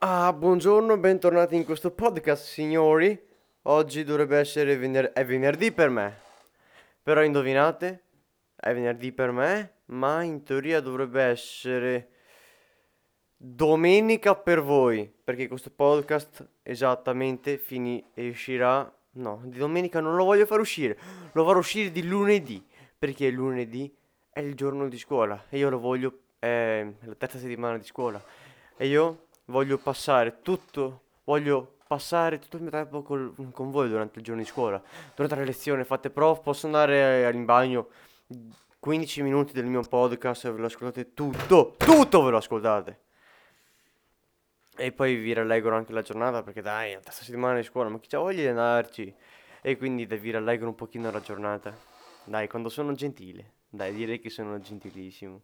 Ah, buongiorno, bentornati in questo podcast, signori. Oggi dovrebbe essere vener- è venerdì per me. Però indovinate? È venerdì per me, ma in teoria dovrebbe essere domenica per voi, perché questo podcast esattamente fini- uscirà No, di domenica non lo voglio far uscire, lo farò uscire di lunedì, perché lunedì è il giorno di scuola e io lo voglio, è la terza settimana di scuola e io voglio passare tutto, voglio passare tutto il mio tempo col- con voi durante il giorno di scuola. Durante le lezioni fate prof, posso andare in bagno 15 minuti del mio podcast e ve lo ascoltate tutto, tutto ve lo ascoltate. E poi vi rallegro anche la giornata perché dai, la terza settimana di scuola, ma chi c'ha voglia di andarci? E quindi vi rallegro un pochino la giornata. Dai, quando sono gentile. Dai, direi che sono gentilissimo.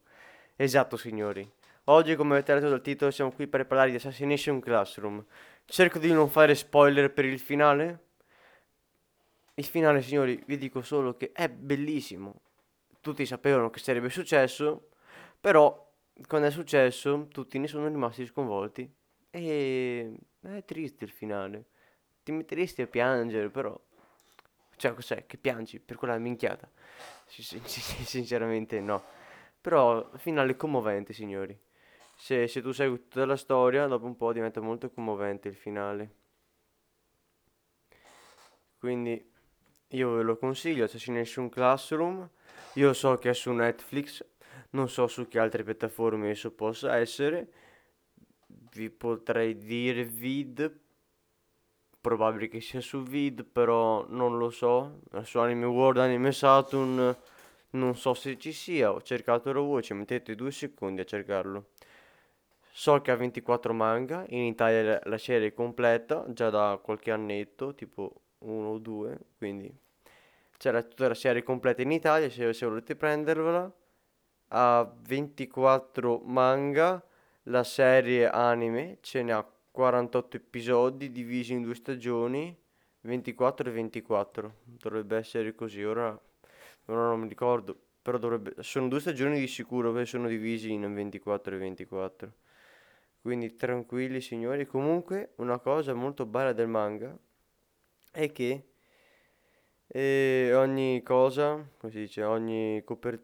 Esatto, signori. Oggi, come avete letto dal titolo, siamo qui per parlare di Assassination Classroom. Cerco di non fare spoiler per il finale. Il finale, signori, vi dico solo che è bellissimo. Tutti sapevano che sarebbe successo, però quando è successo tutti ne sono rimasti sconvolti. E è triste il finale. Ti metteresti a piangere, però. Cioè, cos'è? Che piangi per quella minchiata? Sinceramente no. Però, finale commovente, signori. Se, se tu segui tutta la storia, dopo un po' diventa molto commovente il finale. Quindi io ve lo consiglio, Assassination Classroom. Io so che è su Netflix, non so su che altre piattaforme esso possa essere. Vi potrei dire Vid, probabile che sia su Vid, però non lo so. Su Anime World, Anime Saturn, non so se ci sia. Ho cercato la voce, mettete due secondi a cercarlo. So che ha 24 manga, in Italia la serie è completa, già da qualche annetto, tipo uno o due, quindi c'era tutta la serie completa in Italia, se, se volete prendervela. Ha 24 manga, la serie anime ce ne ha 48 episodi divisi in due stagioni, 24 e 24. Dovrebbe essere così, ora, ora non mi ricordo, però dovrebbe, sono due stagioni di sicuro che sono divisi in 24 e 24. Quindi tranquilli signori. Comunque una cosa molto bella del manga è che eh, ogni cosa, come si dice, ogni, coper-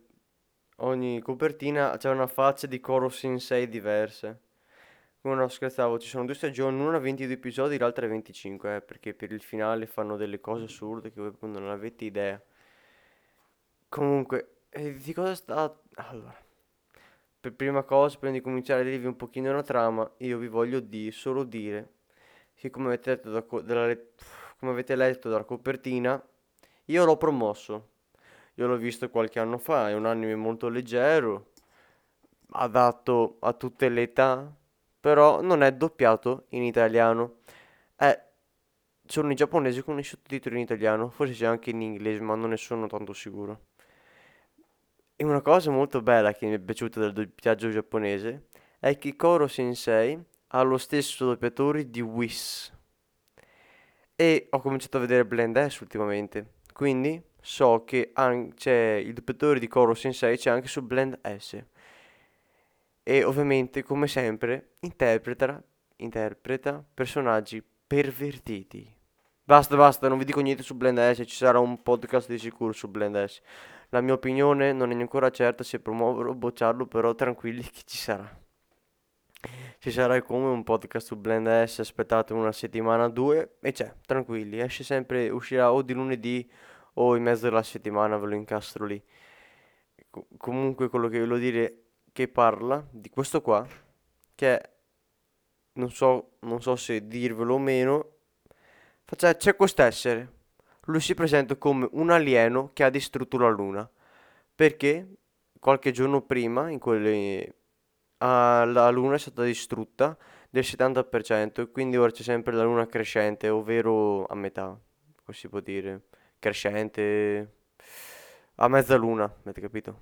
ogni copertina c'è una faccia di Koro Sensei diversa. Come no, scherzavo, ci sono due stagioni, una 22 episodi, l'altra 25, eh, perché per il finale fanno delle cose assurde che voi non avete idea. Comunque, eh, di cosa sta... Allora per prima cosa, prima di cominciare a dirvi un pochino la trama, io vi voglio di, solo dire che come avete letto, da, dalla, come avete letto dalla copertina, io l'ho promosso. Io l'ho visto qualche anno fa, è un anime molto leggero, adatto a tutte le età, però non è doppiato in italiano. È sono i giapponesi con i sottotitoli in italiano, forse c'è anche in inglese, ma non ne sono tanto sicuro. E una cosa molto bella che mi è piaciuta del doppiaggio giapponese è che Koro Sensei ha lo stesso doppiatore di Whis. E ho cominciato a vedere Blend S ultimamente, quindi so che c'è il doppiatore di Koro Sensei c'è anche su Blend S. E ovviamente, come sempre, interpreta, interpreta personaggi pervertiti. Basta, basta, non vi dico niente su Blend S, ci sarà un podcast di sicuro su Blend S. La mia opinione non è ancora certa se promuoverlo o bocciarlo, però tranquilli che ci sarà. Ci sarà come un podcast su Blend S, aspettate una settimana o due e c'è, tranquilli, esce sempre, uscirà o di lunedì o in mezzo alla settimana, ve lo incastro lì. Co- comunque quello che voglio dire che parla di questo qua, che non so, non so se dirvelo o meno, c'è quest'essere lui si presenta come un alieno che ha distrutto la Luna. Perché qualche giorno prima, in quelle, ah, la Luna è stata distrutta del 70% e quindi ora c'è sempre la Luna crescente, ovvero a metà, come si può dire, crescente, a mezza Luna, avete capito?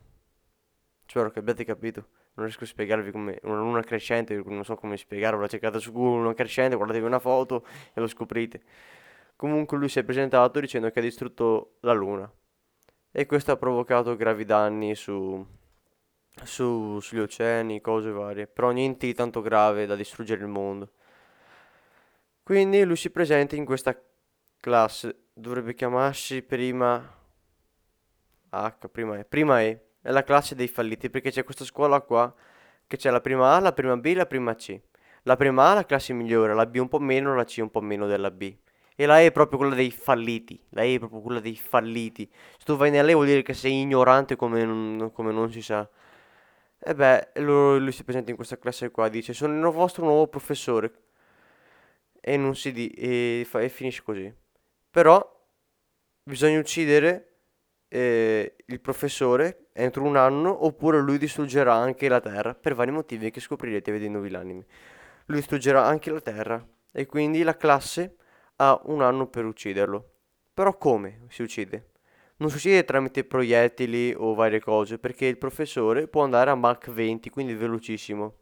Spero che abbiate capito. Non riesco a spiegarvi come una luna crescente, non so come spiegarvela, cercate su Google una crescente, guardatevi una foto e lo scoprite. Comunque lui si è presentato dicendo che ha distrutto la Luna e questo ha provocato gravi danni su, su, sugli oceani, cose varie, però niente di tanto grave da distruggere il mondo. Quindi lui si presenta in questa classe, dovrebbe chiamarsi prima H, prima E, prima E, è la classe dei falliti perché c'è questa scuola qua che c'è la prima A, la prima B la prima C. La prima A la classe migliore, la B un po' meno, la C un po' meno della B. E la E è proprio quella dei falliti. La E è proprio quella dei falliti. Se tu vai nella E vuol dire che sei ignorante come non, come non si sa. E beh, lui, lui si presenta in questa classe qua, dice sono il vostro nuovo professore. E non si di... e, fa, e finisce così. Però bisogna uccidere eh, il professore entro un anno oppure lui distruggerà anche la Terra per vari motivi che scoprirete vedendovi l'anime. Lui distruggerà anche la Terra e quindi la classe ha un anno per ucciderlo. Però come si uccide? Non si uccide tramite proiettili o varie cose, perché il professore può andare a Mach 20, quindi velocissimo.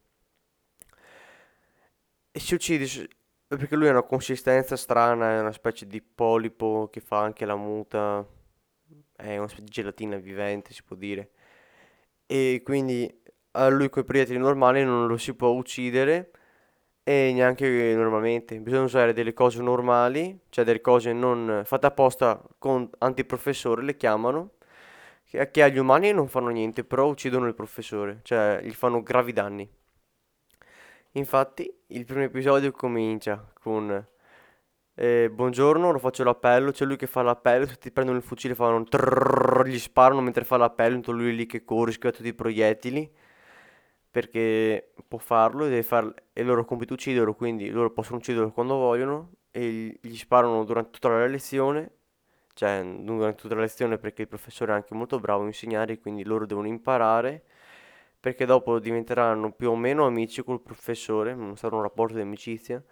E si uccide perché lui ha una consistenza strana, è una specie di polipo che fa anche la muta, è una specie di gelatina vivente, si può dire. E quindi a lui con i proiettili normali non lo si può uccidere e neanche normalmente. Bisogna usare delle cose normali, cioè delle cose non fatte apposta con antiprofessore, le chiamano, che, che agli umani non fanno niente, però uccidono il professore, cioè gli fanno gravi danni. Infatti, il primo episodio comincia con eh, buongiorno, lo faccio l'appello, c'è lui che fa l'appello, tutti prendono il fucile, fanno trrrr, gli sparano mentre fa l'appello, intanto lui lì che corre, schiva tutti i proiettili perché può farlo e, far, è il loro compito ucciderlo, quindi loro possono ucciderlo quando vogliono e gli sparano durante tutta la lezione, cioè durante tutta la lezione perché il professore è anche molto bravo a insegnare, quindi loro devono imparare perché dopo diventeranno più o meno amici col professore, non sarà un rapporto di amicizia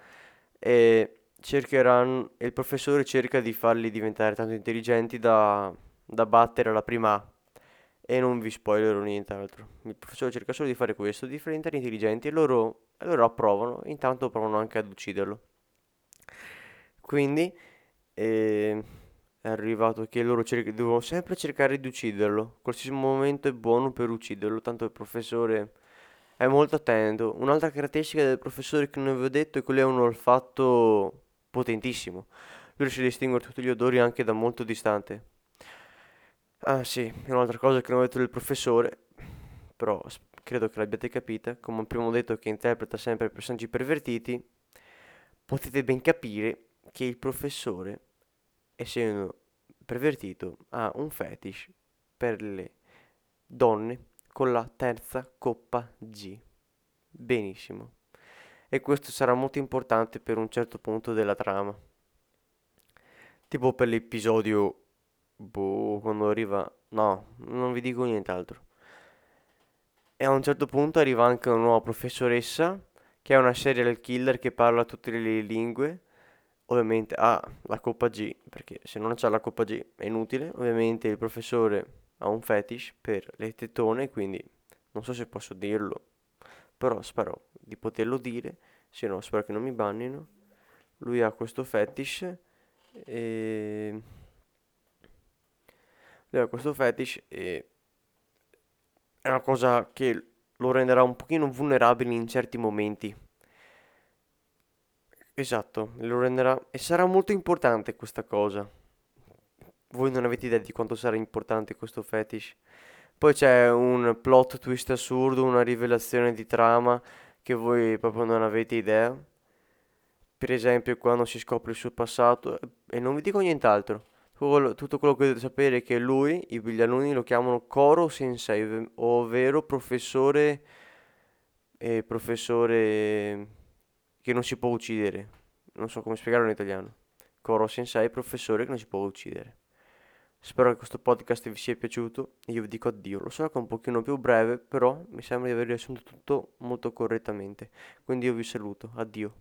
e cercheranno, il professore cerca di farli diventare tanto intelligenti da, da battere alla prima A e non vi spoilerò nient'altro. Il professore cerca solo di fare questo, di diventare intelligenti e loro, e loro approvano, intanto provano anche ad ucciderlo. Quindi eh, è arrivato che loro cer- devono sempre cercare di ucciderlo. Qualsiasi momento è buono per ucciderlo, tanto il professore è molto attento. Un'altra caratteristica del professore che non avevo detto è lui ha un olfatto potentissimo. Lui riesce a distinguere tutti gli odori anche da molto distante. Ah sì, un'altra cosa che non ho detto del professore, però credo che l'abbiate capita, come ho detto che interpreta sempre personaggi pervertiti, potete ben capire che il professore, essendo pervertito, ha un fetish per le donne con la terza coppa G. Benissimo. E questo sarà molto importante per un certo punto della trama. Tipo per l'episodio Boh, quando arriva... No, non vi dico nient'altro. E a un certo punto arriva anche una nuova professoressa, che è una serial killer che parla tutte le lingue. Ovviamente ha la coppa G, perché se non c'ha la coppa G è inutile. Ovviamente il professore ha un fetish per le tetone, quindi non so se posso dirlo, però spero di poterlo dire, se no spero che non mi bannino. Lui ha questo fetish e aveva questo fetish e è una cosa che lo renderà un pochino vulnerabile in certi momenti. Esatto, lo renderà e sarà molto importante questa cosa. Voi non avete idea di quanto sarà importante questo fetish. Poi c'è un plot twist assurdo, una rivelazione di trama che voi proprio non avete idea. Per esempio, quando si scopre il suo passato e non vi dico nient'altro tutto quello che dovete sapere è che lui, i gli lo chiamano Koro Sensei, ovvero professore, eh, professore che non si può uccidere. Non so come spiegarlo in italiano. Koro Sensei, professore che non si può uccidere. Spero che questo podcast vi sia piaciuto io vi dico addio. Lo so che è un pochino più breve, però mi sembra di aver riassunto tutto molto correttamente. Quindi io vi saluto. Addio.